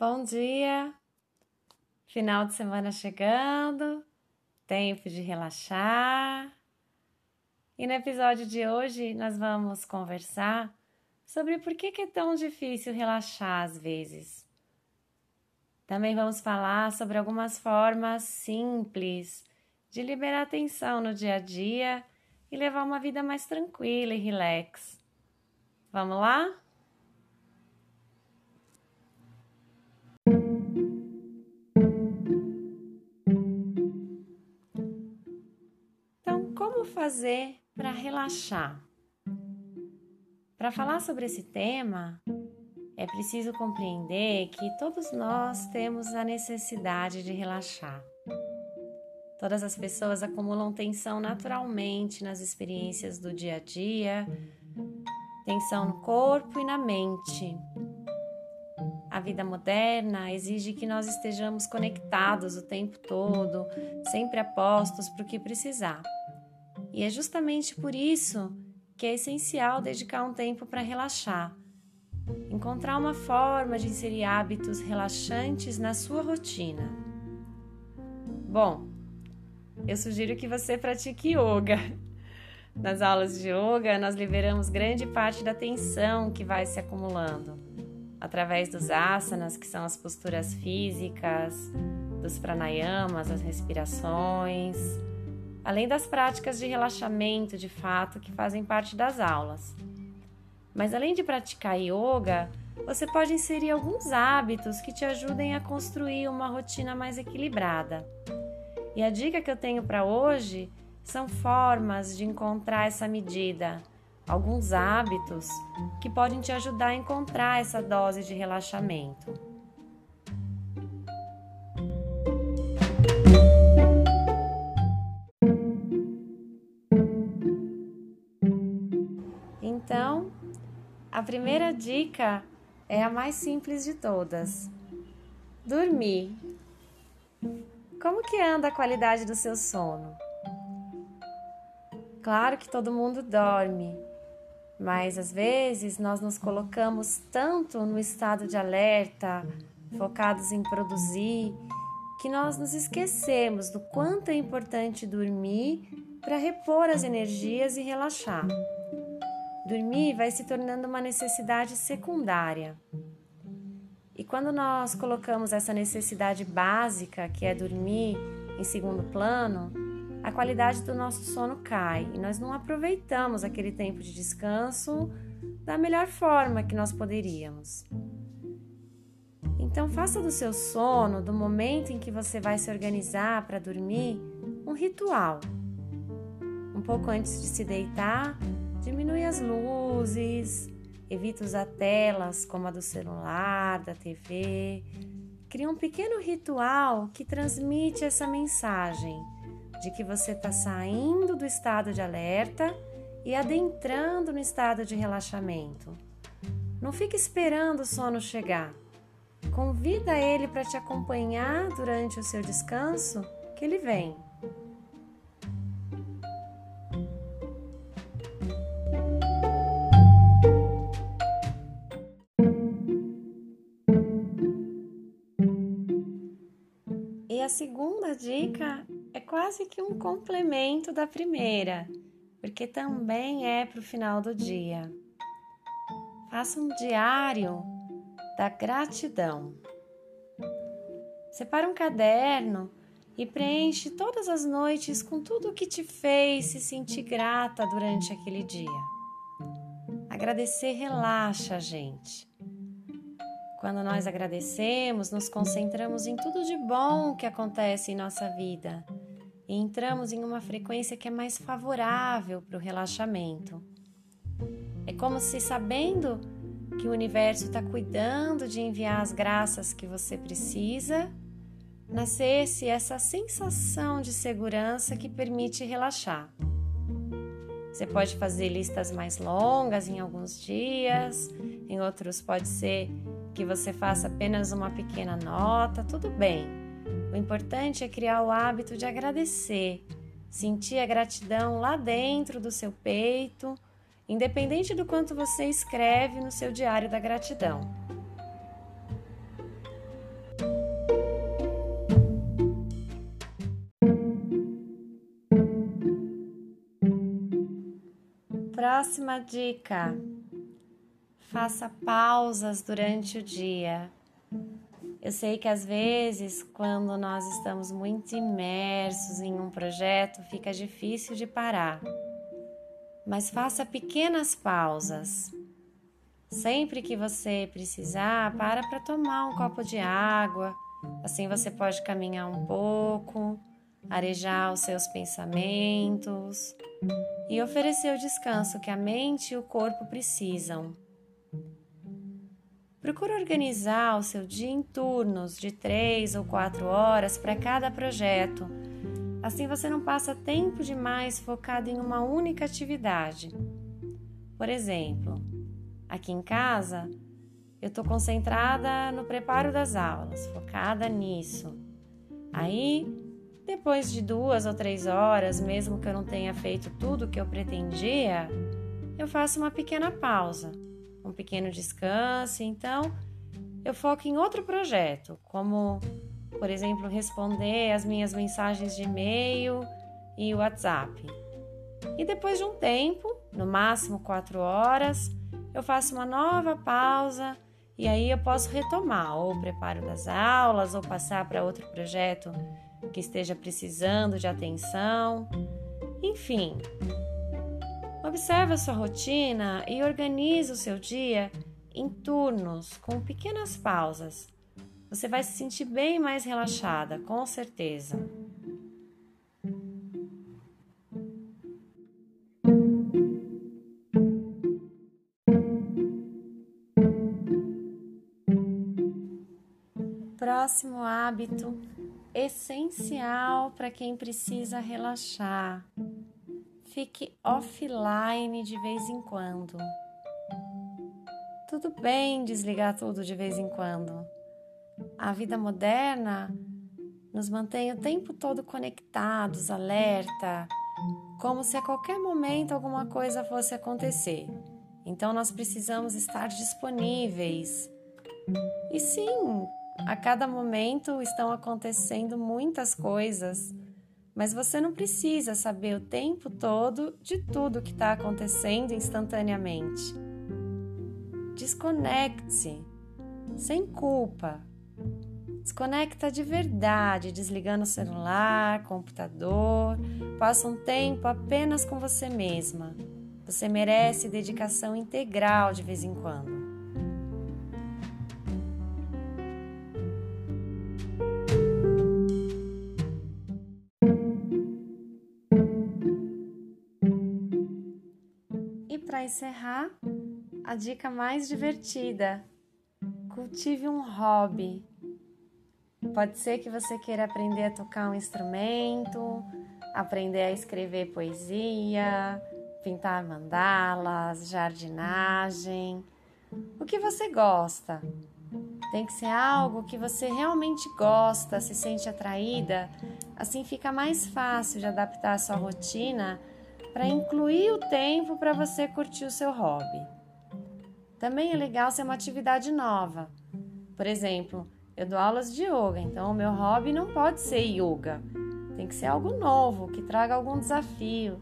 Bom dia! Final de semana chegando, tempo de relaxar. E no episódio de hoje nós vamos conversar sobre por que é tão difícil relaxar às vezes. Também vamos falar sobre algumas formas simples de liberar tensão no dia a dia e levar uma vida mais tranquila e relax. Vamos lá? Fazer para relaxar? Para falar sobre esse tema, é preciso compreender que todos nós temos a necessidade de relaxar. Todas as pessoas acumulam tensão naturalmente nas experiências do dia a dia, tensão no corpo e na mente. A vida moderna exige que nós estejamos conectados o tempo todo, sempre apostos para o que precisar. E é justamente por isso que é essencial dedicar um tempo para relaxar. Encontrar uma forma de inserir hábitos relaxantes na sua rotina. Bom, eu sugiro que você pratique yoga. Nas aulas de yoga, nós liberamos grande parte da tensão que vai se acumulando através dos asanas, que são as posturas físicas, dos pranayamas, as respirações além das práticas de relaxamento de fato que fazem parte das aulas. Mas além de praticar yoga, você pode inserir alguns hábitos que te ajudem a construir uma rotina mais equilibrada. E a dica que eu tenho para hoje são formas de encontrar essa medida, alguns hábitos que podem te ajudar a encontrar essa dose de relaxamento. A primeira dica é a mais simples de todas: dormir. Como que anda a qualidade do seu sono? Claro que todo mundo dorme, mas às vezes nós nos colocamos tanto no estado de alerta, focados em produzir, que nós nos esquecemos do quanto é importante dormir para repor as energias e relaxar. Dormir vai se tornando uma necessidade secundária. E quando nós colocamos essa necessidade básica, que é dormir, em segundo plano, a qualidade do nosso sono cai e nós não aproveitamos aquele tempo de descanso da melhor forma que nós poderíamos. Então, faça do seu sono, do momento em que você vai se organizar para dormir, um ritual. Um pouco antes de se deitar, Diminui as luzes, evita usar telas como a do celular, da TV. Cria um pequeno ritual que transmite essa mensagem de que você está saindo do estado de alerta e adentrando no estado de relaxamento. Não fique esperando o sono chegar. Convida ele para te acompanhar durante o seu descanso, que ele vem. A segunda dica é quase que um complemento da primeira, porque também é para o final do dia. Faça um diário da gratidão. Separe um caderno e preenche todas as noites com tudo o que te fez se sentir grata durante aquele dia. Agradecer relaxa a gente. Quando nós agradecemos, nos concentramos em tudo de bom que acontece em nossa vida e entramos em uma frequência que é mais favorável para o relaxamento. É como se, sabendo que o universo está cuidando de enviar as graças que você precisa, nascesse essa sensação de segurança que permite relaxar. Você pode fazer listas mais longas em alguns dias, em outros pode ser que você faça apenas uma pequena nota, tudo bem. O importante é criar o hábito de agradecer, sentir a gratidão lá dentro do seu peito, independente do quanto você escreve no seu diário da gratidão. Próxima dica faça pausas durante o dia. Eu sei que às vezes, quando nós estamos muito imersos em um projeto, fica difícil de parar. Mas faça pequenas pausas. Sempre que você precisar, para para tomar um copo de água. Assim você pode caminhar um pouco, arejar os seus pensamentos e oferecer o descanso que a mente e o corpo precisam. Procure organizar o seu dia em turnos de três ou quatro horas para cada projeto. Assim você não passa tempo demais focado em uma única atividade. Por exemplo, aqui em casa, eu estou concentrada no preparo das aulas, focada nisso. Aí, depois de duas ou três horas, mesmo que eu não tenha feito tudo o que eu pretendia, eu faço uma pequena pausa um pequeno descanso. Então, eu foco em outro projeto, como, por exemplo, responder as minhas mensagens de e-mail e WhatsApp. E depois de um tempo, no máximo quatro horas, eu faço uma nova pausa e aí eu posso retomar ou o preparo das aulas ou passar para outro projeto que esteja precisando de atenção. Enfim, Observe a sua rotina e organize o seu dia em turnos, com pequenas pausas. Você vai se sentir bem mais relaxada, com certeza. Próximo hábito essencial para quem precisa relaxar fique offline de vez em quando. Tudo bem desligar tudo de vez em quando. A vida moderna nos mantém o tempo todo conectados, alerta, como se a qualquer momento alguma coisa fosse acontecer. Então nós precisamos estar disponíveis. E sim, a cada momento estão acontecendo muitas coisas mas você não precisa saber o tempo todo de tudo que está acontecendo instantaneamente. Desconecte-se, sem culpa. Desconecta de verdade, desligando o celular, computador. Passa um tempo apenas com você mesma. Você merece dedicação integral de vez em quando. Encerrar, a dica mais divertida: cultive um hobby. Pode ser que você queira aprender a tocar um instrumento, aprender a escrever poesia, pintar mandalas, jardinagem. O que você gosta? Tem que ser algo que você realmente gosta, se sente atraída, assim fica mais fácil de adaptar a sua rotina para incluir o tempo para você curtir o seu hobby. Também é legal ser uma atividade nova. Por exemplo, eu dou aulas de yoga, então o meu hobby não pode ser yoga. Tem que ser algo novo, que traga algum desafio.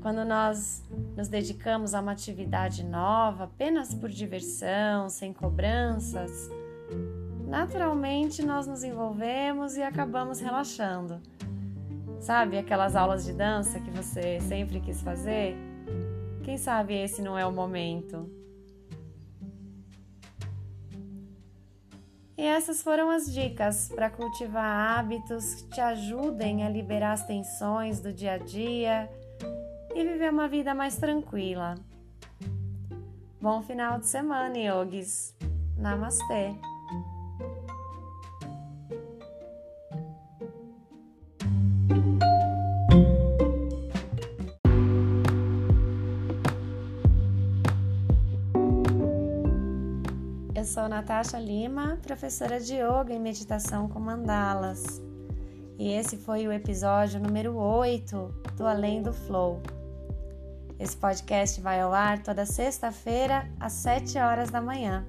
Quando nós nos dedicamos a uma atividade nova, apenas por diversão, sem cobranças, naturalmente nós nos envolvemos e acabamos relaxando. Sabe aquelas aulas de dança que você sempre quis fazer? Quem sabe esse não é o momento? E essas foram as dicas para cultivar hábitos que te ajudem a liberar as tensões do dia a dia e viver uma vida mais tranquila. Bom final de semana, yogis. Namastê! Sou Natasha Lima, professora de Yoga e Meditação com Mandalas. E esse foi o episódio número 8 do Além do Flow. Esse podcast vai ao ar toda sexta-feira às 7 horas da manhã.